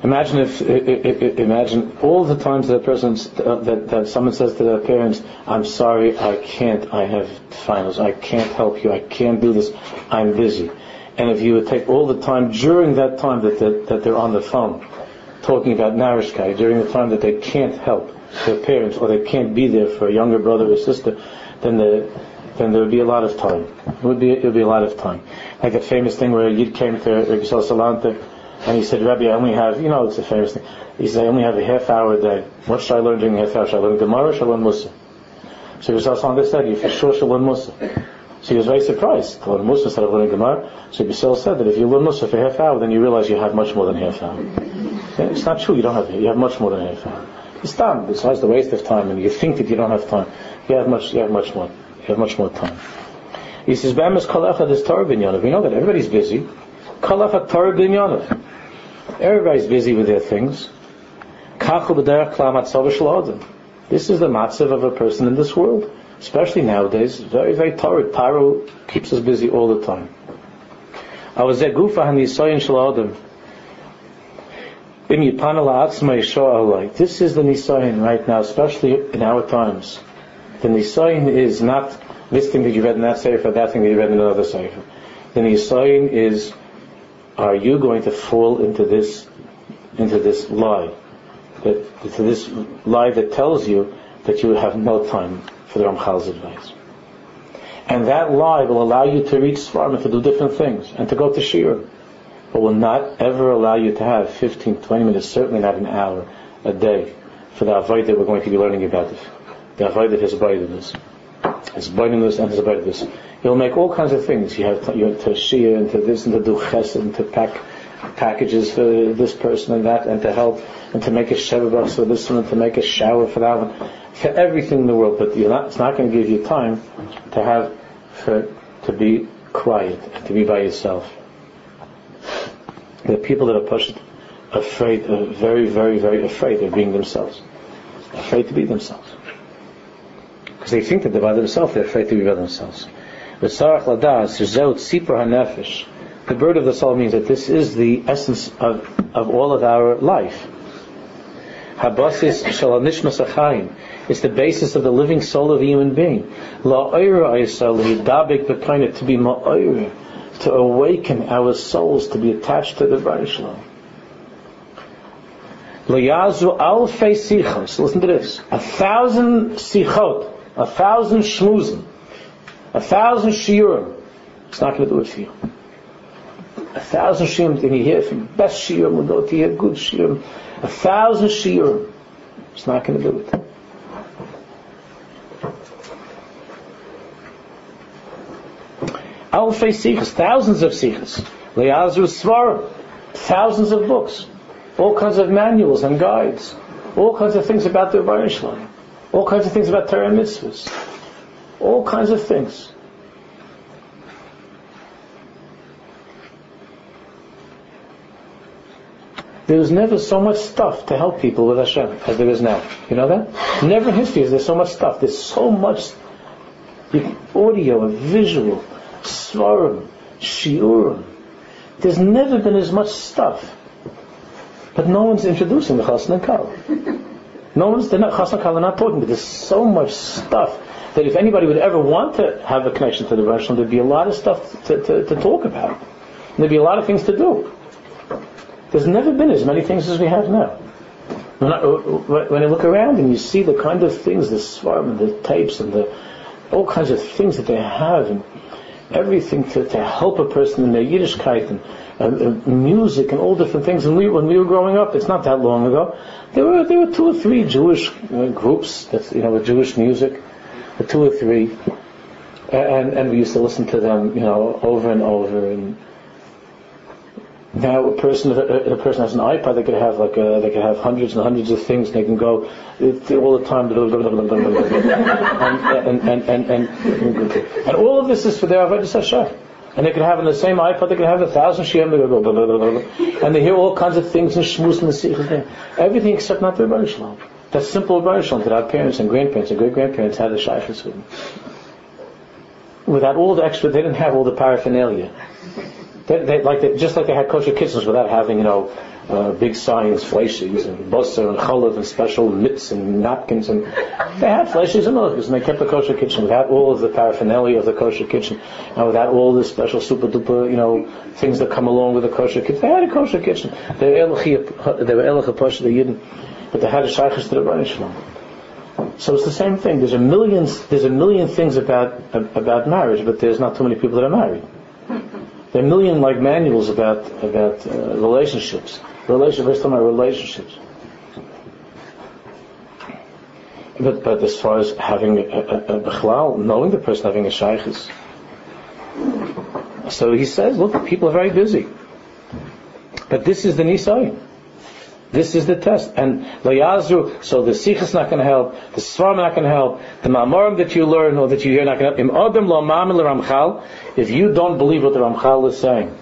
Imagine if, imagine all the times that a person, uh, that, that someone says to their parents, I'm sorry, I can't, I have finals, I can't help you, I can't do this, I'm busy. And if you would take all the time during that time that, that, that they're on the phone, talking about Narishkai, during the time that they can't help their parents, or they can't be there for a younger brother or sister, then the, then there would be a lot of time. It would be, it would be a lot of time. Like a famous thing where Yid came to Rabbi Salanter, and he said, Rabbi, I only have, you know, it's a famous thing. He said, I only have a half hour a day. What should I learn during a half hour? Should I learn Gemara or should I learn Mussar? So on said, you for sure should learn Mussar. So he was very surprised to learn Mussar instead of learning Gemara. So Bissell said that if you learn Mussar for half hour, then you realize you have much more than half hour. It's not true, you don't have, you have much more than half hour. It's time, besides the waste of time, and you think that you don't have time. You have much, you have much more, you have much more time. He says, Bam is kalacha this Torah. We know that everybody's busy. Kalacha Torah binyanov. Everybody's busy with their things. This is the matzav of a person in this world, especially nowadays. Very, very torrid. Paro keeps us busy all the time. This is the nisayin right now, especially in our times. The nisayin is not this thing that you read in that sefer, that thing that you read in another sefer. The nisayin is are you going to fall into this into this lie? That this lie that tells you that you have no time for the Ramchal's advice. And that lie will allow you to reach Svarim and to do different things and to go to Shir. But will not ever allow you to have 15, 20 minutes, certainly not an hour a day for the avoid that we're going to be learning about. The avoided his avoidedness, his avoidedness and his avoidedness. He'll make all kinds of things. You have to, you have to shia and to this and to do chesed and to pack packages for this person and that and to help and to make a shevabas for this one and to make a shower for that one for everything in the world. But not, it's not going to give you time to have for to be quiet and to be by yourself. The people that are pushed afraid, uh, very, very, very afraid of being themselves, afraid to be themselves, because they think that they're by themselves. They're afraid to be by themselves. The bird of the soul means that this is the essence of, of all of our life. Habasis. It's the basis of the living soul of the human being. La to be to awaken our souls to be attached to the alfei sichos. Listen to this. A thousand sichot, a thousand shmuzim, a thousand shiurim. It's not going to do it for you. A thousand shiurim, and you hear from best shiurim, will go to hear good shiurim. A thousand shiurim. It's not going to do it. Alfei sichos, thousands of sichos. Le'azu svarim, thousands of books, all kinds of manuals and guides, all kinds of things about the Rebbeinu all kinds of things about Torah mitzvahs, all kinds of things. There was never so much stuff to help people with Hashem as there is now. You know that? Never in history is there so much stuff. There's so much audio, visual, svarim, shiurim. There's never been as much stuff. But no one's introducing the chasna and kal. No one's, they're not, chasna and kal are not talking, but there's so much stuff that if anybody would ever want to have a connection to the Rosh there'd be a lot of stuff to, to, to talk about. And there'd be a lot of things to do. There's never been as many things as we have now. When I, when look around and you see the kind of things, the svarim and the tapes and the all kinds of things that they have, and everything to, to help a person in their Yiddishkeit and uh, uh, music and all different things. And we, when we were growing up, it's not that long ago, there were there were two or three Jewish uh, groups that you know with Jewish music, two or three, and and we used to listen to them you know over and over and now, a person, a, person has an iPad, they could have like a, they could have hundreds and hundreds of things. They can go all the time, and, and, and, and, and, all of this is for their avodah Hashem. And they could have in the same iPad, they could have a thousand shiam, and they hear all kinds of things and shmuz and the everything except not the Ribbono Shel Olam. That simple Shalom that our parents and grandparents and great grandparents had the shaykhs with. Without all the extra, they didn't have all the paraphernalia. They, they, like they, just like they had kosher kitchens without having, you know, uh, big signs, fleishies, and busser, and cholov, and special mitts, and napkins, and they had fleishies and milkers, and they kept the kosher kitchen without all of the paraphernalia of the kosher kitchen, and without all the special super duper, you know, things that come along with the kosher kitchen. They had a kosher kitchen. They were elach pasha the yidden, but they had a shaykhs to the Rebbeinu So it's the same thing. There's a million, there's a million things about about marriage, but there's not too many people that are married. There are a million like manuals about about uh, relationships. Relationships, talking about relationships. But but as far as having a, a, a knowing the person having a shaykhis. So he says, look, people are very busy. But this is the nisayin. This is the test. And Layazru, so the Sikh is not going to help, the Svarim not going to help, the Mamorim that you learn or that you hear not going to help. If you don't believe what the Ramchal is saying.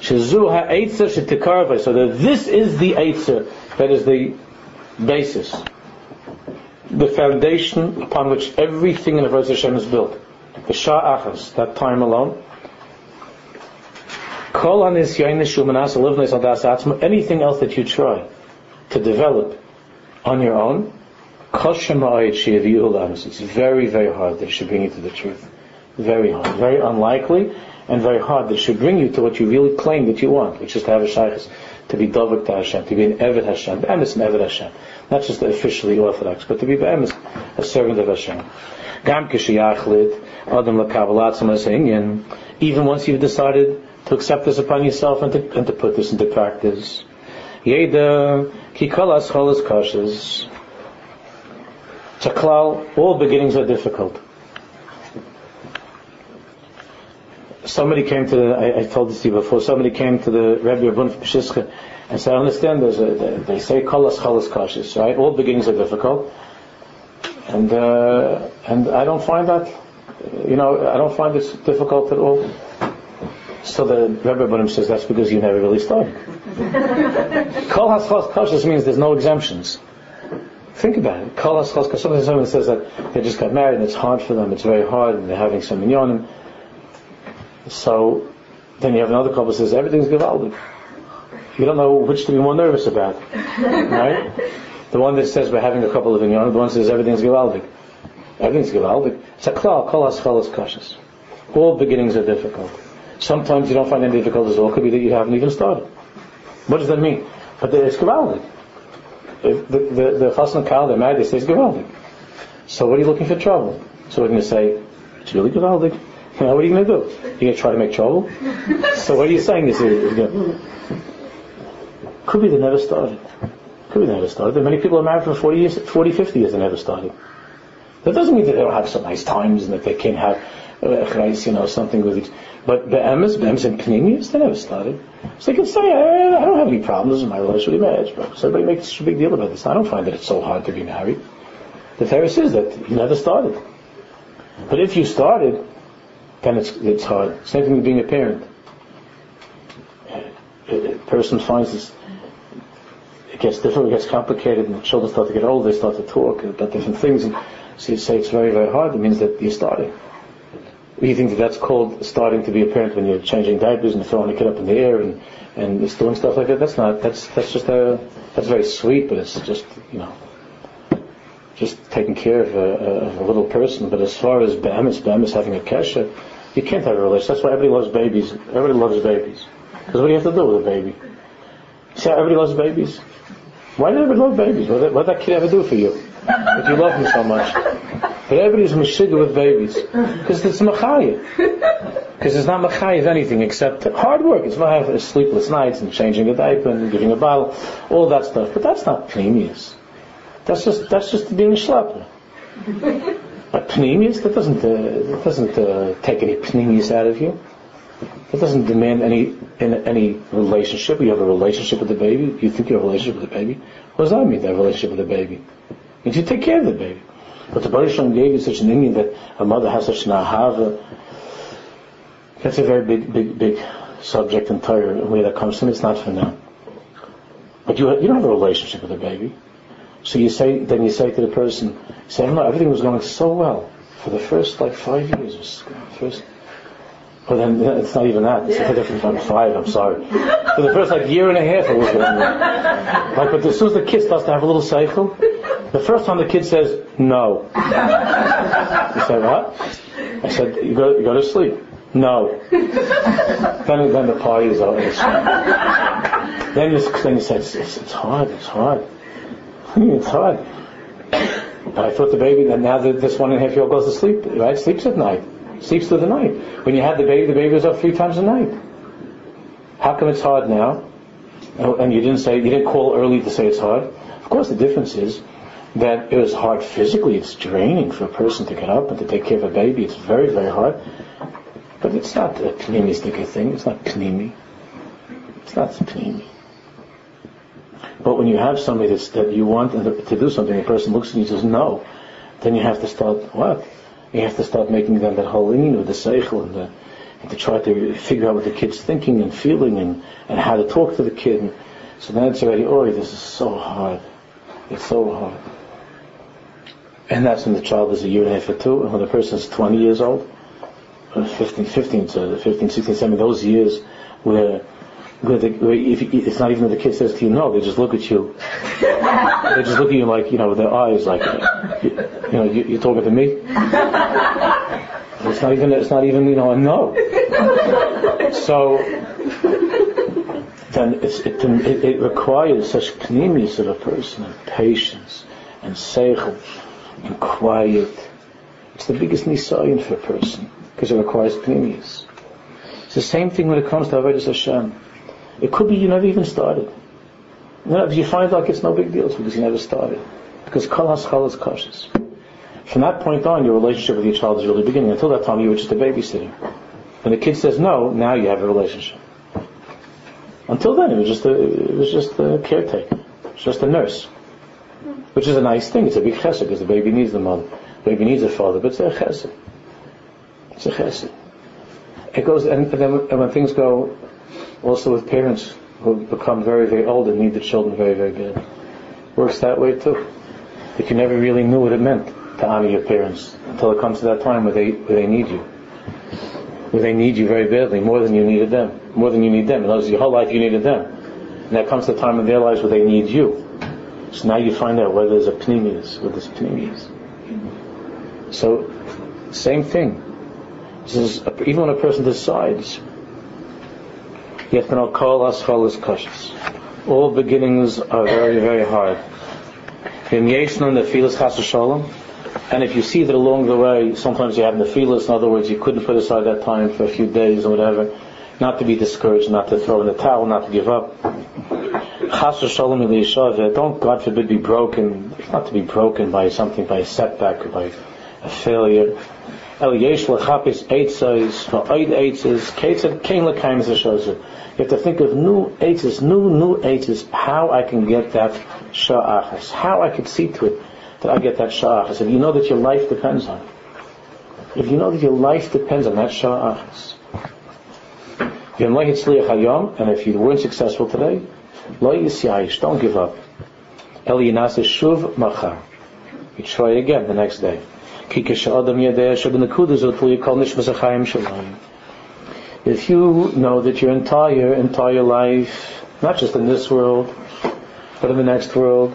Shazu ha'etzer shetikarvay, so that this is the Eitzer, that is the basis, the foundation upon which everything in the Avodah Hashem is built. The Shah Achas, that time alone, Call on his yayna shumanas, anything else that you try to develop on your own, it's very, very hard that it should bring you to the truth. Very hard. Very unlikely and very hard that it should bring you to what you really claim that you want, which is to have a shaykhs, to be dovak to Hashem, to be an Eved Hashem, Be'emes an Eved Hashem. Not just officially Orthodox, but to be Be'emes, a servant of Hashem. Gam Adam even once you've decided to accept this upon yourself and to, and to put this into practice. Yeda kikolas cholas. It's a all beginnings are difficult. Somebody came to the, I, I, told this to you before, somebody came to the Rebbe Reb Bunim Pshischa and said, I understand there's a, they say kolas cholas kashis, right? All beginnings are difficult. And, uh, and I don't find that, you know, I don't find this difficult at all. So the Rebbe Rabbanim says that's because you never really started. Kol haschos kashis means there's no exemptions. Think about it. Kol haschos kashis. Sometimes someone says that they just got married and it's hard for them. It's very hard and they're having some minyanim. So then you have another couple says everything's gewaldig. You don't know which to be more nervous about, right? The one that says we're having a couple of inyan, the one that says everything's gewaldig. Everything's gewaldig. It's a klal, kol haschos kashis. All beginnings are difficult. Sometimes you don't find any difficulties at all. It could be that you haven't even started. What does that mean? But it's gewaldig. If the the the chasna kal they're married, they say it's gewaldig. So what are you looking for trouble? So we're going to say it's really gewaldig. Now what are you going to do? You're going to try to make trouble? so what are you saying? Is it, could be they never started. Could be they never started. There many people are married for 40 years, 40, 50 years and never started. That doesn't mean that they don't have some nice times and that they can't have, you know, something with it. But be'emes, be'emes and pnimius, they never started. So they can say, I, I don't have any problems in my relationship with marriage, but everybody makes such a big deal about this. I don't find that it's so hard to be married. The Torah says that you never started. But if you started, then it's, it's hard. Same thing with being a parent. A, person finds this, it gets difficult, it gets complicated, and children start to get older, they start to talk about different things, and so you say it's very, very hard, it means that you're starting. You think that that's called starting to be a parent when you're changing diapers and throwing a kid up in the air and, and it's doing stuff like that? That's not, that's, that's just a, that's very sweet, but it's just, you know, just taking care of a, of a little person. But as far as Behemoth, Behemoth having a kesha, you can't have a relationship. That's why everybody loves babies. Everybody loves babies. Because what do you have to do with a baby? See how everybody loves babies? Why did everybody love babies? What did that kid ever do for you? If you love him so much. But everybody's mashiga with babies. Because it's machayev. Because it's not machayev anything except hard work. It's not sleepless nights and changing a diaper and giving a bottle, all that stuff. But that's not pnimius. That's just, that's just being a schlepper. But pnimius, that doesn't, uh, that doesn't uh, take any pnimius out of you. It doesn't demand any any relationship. You have a relationship with the baby. You think you have a relationship with the baby. What does that mean? That relationship with the baby? You take care of the baby. But the Baruch gave you such an Indian that a mother has such an ahava. That's a very big, big, big subject in Torah. Where that comes from, it's not for now. But you, you don't have a relationship with the baby. So you say, then you say to the person, say, no, everything was going so well for the first like five years. First, well then it's not even that. It's a different five. I'm sorry. For the first like year and a half, it was going well. Like, but as soon as the kid starts to have a little cycle, the first time the kid says no. You say what? I said, you go, you go to sleep. No. then, then the party is over. then you, then you say, it's, it's, hard, it's hard. it's hard. But I thought the baby, then now that this one and a half year old goes to sleep, right? Sleeps at night. Sleeps through the night. When you had the baby, the baby was up three times a night. How come it's hard now? Oh, and you didn't say, you didn't call early to say it's hard. Of course the difference is that it was hard physically. It's draining for a person to get up and to take care of a baby. It's very, very hard. But it's not a pneumistic thing. It's not pneumi. It's not pneumi. But when you have somebody that's, that you want to do something, a person looks at you and says no, then you have to start what? You have to start making them that whole in with the seichel and, the, and to try to figure out what the kid's thinking and feeling and, and how to talk to the kid. And so then it's already, oh, this is so hard. It's so hard. And that's when the child is a year and a half or two, and when the person is 20 years old, uh, 15, 15 to 15, 16, 17, those years where, where, the, where if it's not even that the kid says to you no, they just look at you. they just look at you like, you know, with their eyes like, you, you know, you, are talking to me? It's not even, it's not even, you know, a no. So, then it, it, it, requires such pnimius of a person, and patience, and seichel, and quiet. It's the biggest nisayon for a person because it requires pnimius. It's the same thing when it comes to Avodah Hashem. It could be you never even started. You know, you find like it's no big deal, because you never started. Because kol haschal is cautious. From that point on, your relationship with your child is really beginning. Until that time, you were just a babysitter. When the kid says no, now you have a relationship. Until then, it was just a, it was just a caretaker. It's just a nurse. Which is a nice thing. It's a big chesed because the baby needs the mother. The baby needs a father, but it's a chesed. It's a chesed. It goes, and, then and when things go, also with parents who become very, very old and need the children very, very bad. Works that way too. That you never really knew what it meant to honor your parents until it comes to that time where they, where they need you. Where they need you very badly, more than you needed them. More than you need them. In other words, your whole life you needed them. And that comes to the time in their lives where they need you. So now you find out whether there's a pnimius, whether there's pnimius. So, same thing. This is, even when a person decides, yet when call us is cautious. All beginnings are very, very hard. And if you see that along the way, sometimes you have nefilas, in other words, you couldn't put aside that time for a few days or whatever, not to be discouraged, not to throw in the towel, not to give up. Don't, God forbid, be broken. Not to be broken by something, by a setback, or by a failure. You have to think of new eitzos, new, new eitzos, how I can get that sha'achas, how I can see to it that I get that sha'achas. If you know that your life depends on it, if you know that your life depends on that sha'achas, and if you weren't successful today, Lo don't give up. El yinase shuv machar. You try again the next day. If you know that your entire, entire life, not just in this world, but in the next world,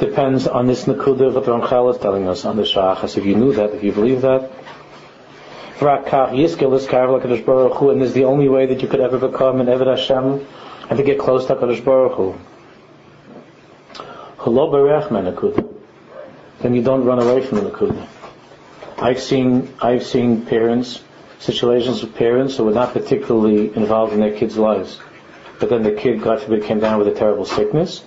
depends on this nakudah that Ramchal is telling us on the shachas. If you knew that, if you believe that, and is the only way that you could ever become an Eved Hashem and to get close to HaKadosh Baruch Hu. Then you don't run away from the Nakuda. I've seen, I've seen parents, situations with parents who were not particularly involved in their kids' lives. But then the kid, God forbid, came down with a terrible sickness,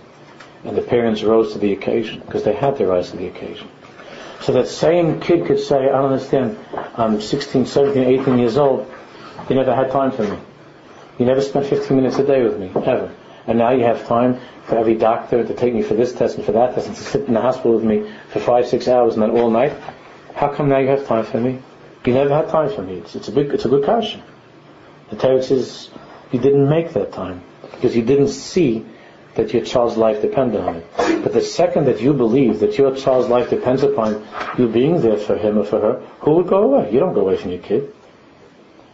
and the parents rose to the occasion, because they had to rise to the occasion. So that same kid could say, I don't understand, I'm 16, 17, 18 years old, you never had time for me. You never spent 15 minutes a day with me, ever. And now you have time for every doctor to take me for this test and for that test and to sit in the hospital with me for five, six hours and then all night. How come now you have time for me? You never had time for me. It's, it's a big, it's a good question. The Torah says you didn't make that time because you didn't see that your child's life depended on it. But the second that you believe that your child's life depends upon you being there for him or for her, who would go away? You don't go away from your kid.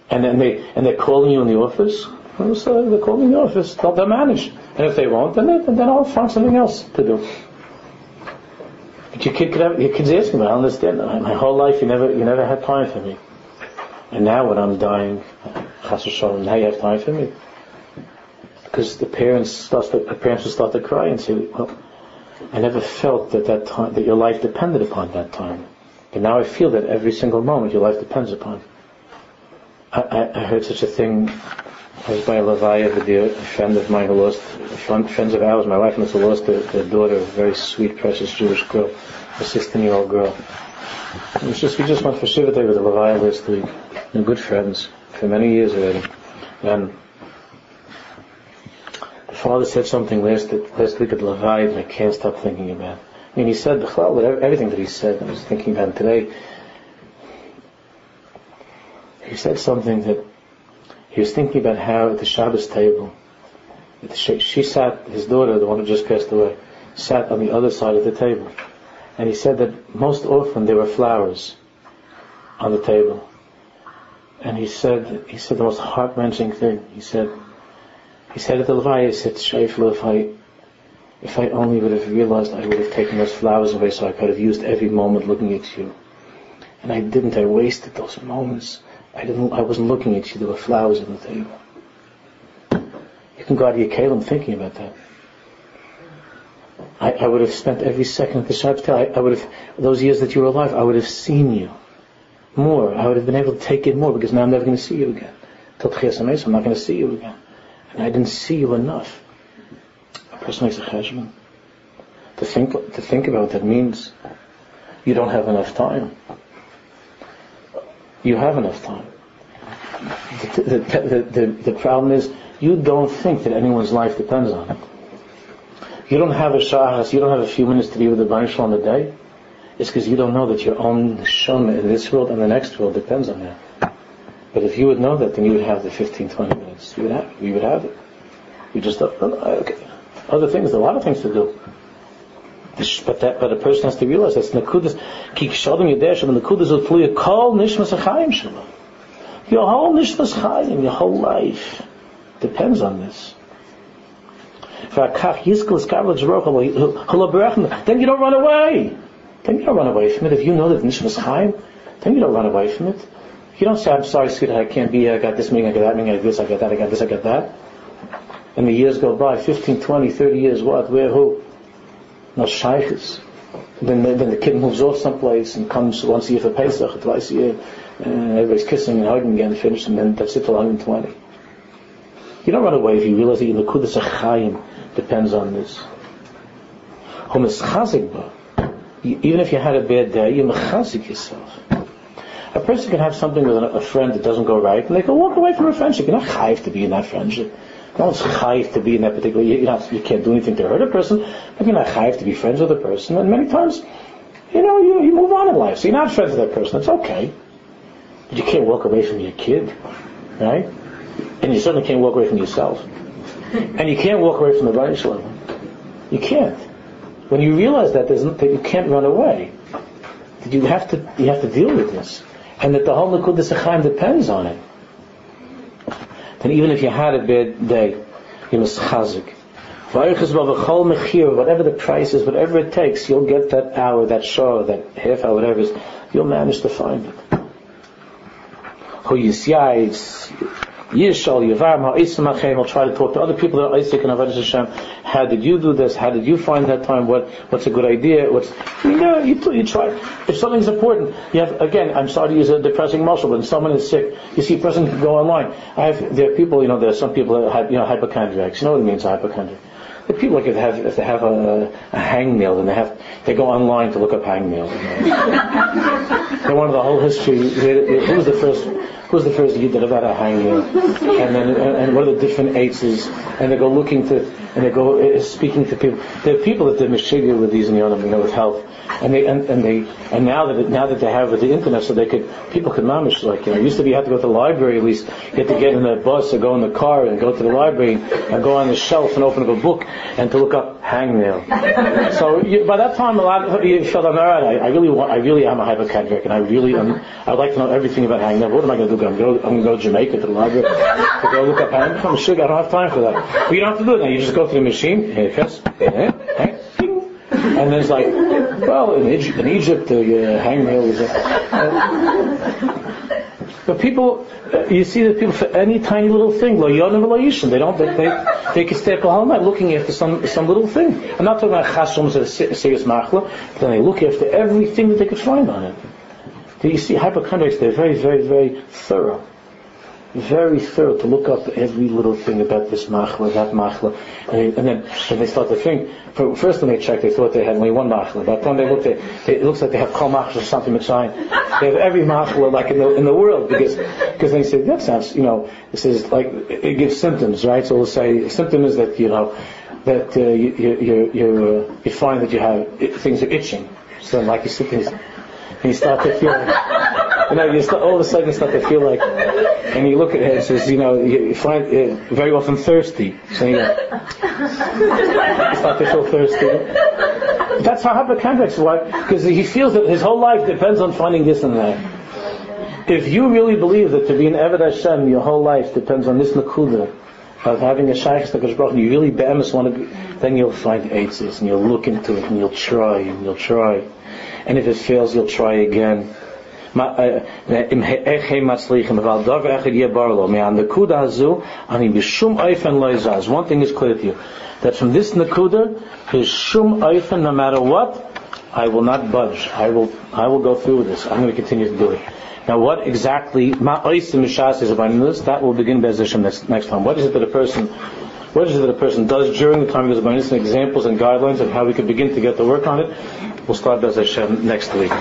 And then they and they're calling you in the office. Oh, so they call me in the office. They'll, they'll manage. And if they won't, then, they, then I'll find something else to do. But your kid could have, your kid's asking me, I understand. My whole life you never you never had time for me. And now when I'm dying, now you have time for me. Because the parents start to, the parents will start to cry and say, well, I never felt that that time, that your life depended upon that time. But now I feel that every single moment your life depends upon. I, I heard such a thing. I was by a Levaya, a friend of mine who lost, friends of ours, my wife and who lost their, their daughter, a very sweet, precious Jewish girl, a 16-year-old girl. It was just, we just went for Shiva Day with the Levaya last week. And good friends for many years already. And the father said something last, last week at Levaya that I can't stop thinking about. I mean, he said, everything that he said, I was thinking about today, he said something that he was thinking about how at the Shabbos table, she sat, his daughter, the one who just passed away, sat on the other side of the table. And he said that most often there were flowers on the table. And he said, he said the most heart-wrenching thing. He said, he said at the Levaya, he said, if I, if I only would have realized I would have taken those flowers away so I could have used every moment looking at you. And I didn't, I wasted those moments. I didn't. I wasn't looking at you. There were flowers on the table. You can go out of your kalim thinking about that. I, I, would have spent every second at the Shabbos table. I, I, would have those years that you were alive. I would have seen you more. I would have been able to take in more because now I'm never going to see you again. Till I'm not going to see you again, and I didn't see you enough. A person makes a cheshbon. To think to think about that means you don't have enough time. You have enough time. The, the, the, the, problem is you don't think that anyone's life depends on it. You don't have a shahas, you don't have a few minutes to be with the Baruch on the day. It's because you don't know that your own neshama in this world and the next world depends on that. But if you would know that, then you would have the 15, 20 minutes. You would have. You would have it. You just, uh, okay. Other things, a lot of things to do. But that, but a person has to realize that's nekudas. Ki kshadim yedeh shem nekudas will flee kol nishmas achayim shalom. Your whole nishmas chayim, your whole life depends on this. Then you don't run away. Then you don't run away from it. If you know that nishmas chayim, then you don't run away from it. You don't say, I'm sorry, sweetheart, I can't be here, I got this meeting, I got that meeting, I got this, I got that, I got this, I got that. And the years go by, 15, 20, 30 years, what, where, who? No shaykhs. Then, then the kid moves off someplace and comes once a year for Pesach, twice a year, and everybody's kissing and hugging again, finished, and then that's it till 120. You don't run away if you realize that your Nakudas Achayim depends on this. Even if you had a bad day, you mechazik yourself. A person can have something with a friend that doesn't go right, and they can walk away from a friendship. You're not chayiv to be in that friendship. No one's chayiv to be in that particular. Not, you can't do anything to hurt a person, but you're not chayiv to be friends with a person. And many times, you know, you, you move on in life. So you're not friends with that person. It's okay. But you can't walk away from your kid, right? And you certainly can't walk away from yourself. And you can't walk away from the Baruch level. You can't. When you realize that, there's, that you can't run away, that you have to you have to deal with this, and that the whole Echaim depends on it. Then even if you had a bad day, you must chazik. Whatever the price is, whatever it takes, you'll get that hour, that show, that half hour, whatever it is, you'll manage to find it. Yishal, Yavam, Ha'isim Achem, will try to talk to other people that are Isaac and Hashem. How did you do this? How did you find that time? What, what's a good idea? What's, you know, you, you try. If something's important, you have, again, I'm sorry to use a depressing muscle, but when someone is sick, you see a person can go online. I have, there are people, you know, there are some people that have, you know, hypochondriacs. You know what it means, hypochondriac? The people like if they have if they have a, a hangnail, then they have they go online to look up hangnail. they want the whole history. Who was the first who's the first yid that ever had a and then and, and what are the different eights, and they go looking to and they go uh, speaking to people. There are people that they're mishiga with these Yonam, you know, with health, and they and, and they and now that it, now that they have the internet, so they could people could mamish like you know. Used to be you had to go to the library at least, you had to get in a bus or go in the car and go to the library and go on the shelf and open up a book and to look up hangnail. so you, by that time, a lot of you felt all right. I, I really want, I really am a hypochondriac, and I really. I'd like to know everything about hangnail. What am I going to do? I'm going I'm going to go to Jamaica to the library to go look up. I'm sure I don't have time for that. But you don't have to do it now. You just go to the machine. Yes, and there's like, well, in Egypt, in Egypt the uh, is. Uh, but people, uh, you see that people for any tiny little thing, they don't, they, they, they can stay up all night looking after some, some little thing. I'm not talking about chasums are serious machla, but then they look after everything that they could find on it. You see hypochondriacs, they're very, very, very thorough very thorough to look up every little thing about this machla, that machla, and, then when they start to think, first when they checked, they thought they had only one machla. But then they looked at, it looks like they have kol machla or something Mitzrayim. They have every machla like in the in the world because because they say that sounds, you know, this is like it gives symptoms, right? So we'll say symptom is that you know that uh, you you you, uh, you find that you have things are itching. So like you sit there you start to feel. like, You know, you start, all of a sudden you start to feel like, and you look at it, it says, you know, you find very often thirsty. So you, know, start to feel thirsty. That's how hypochondriacs work, because he feels that his whole life depends on finding this and that. If you really believe that to be an Eved Hashem, your whole life depends on this nakuda, of having a shaykh and you really be'emes want to be, then you'll find eitzes, and you'll look into it, and you'll try, and you'll try. And if it fails, you'll try again. Uh, One thing is clear to you, that from this nakuda, his shum oifen, no matter what, I will not budge. I will, I will go through with this. I'm going to continue to do it. Now, what exactly about this? That will begin next, next time. What is it that a person, what is it that a person does during the time of his examples and guidelines of how we could begin to get to work on it? We'll start Bez Hashem next week.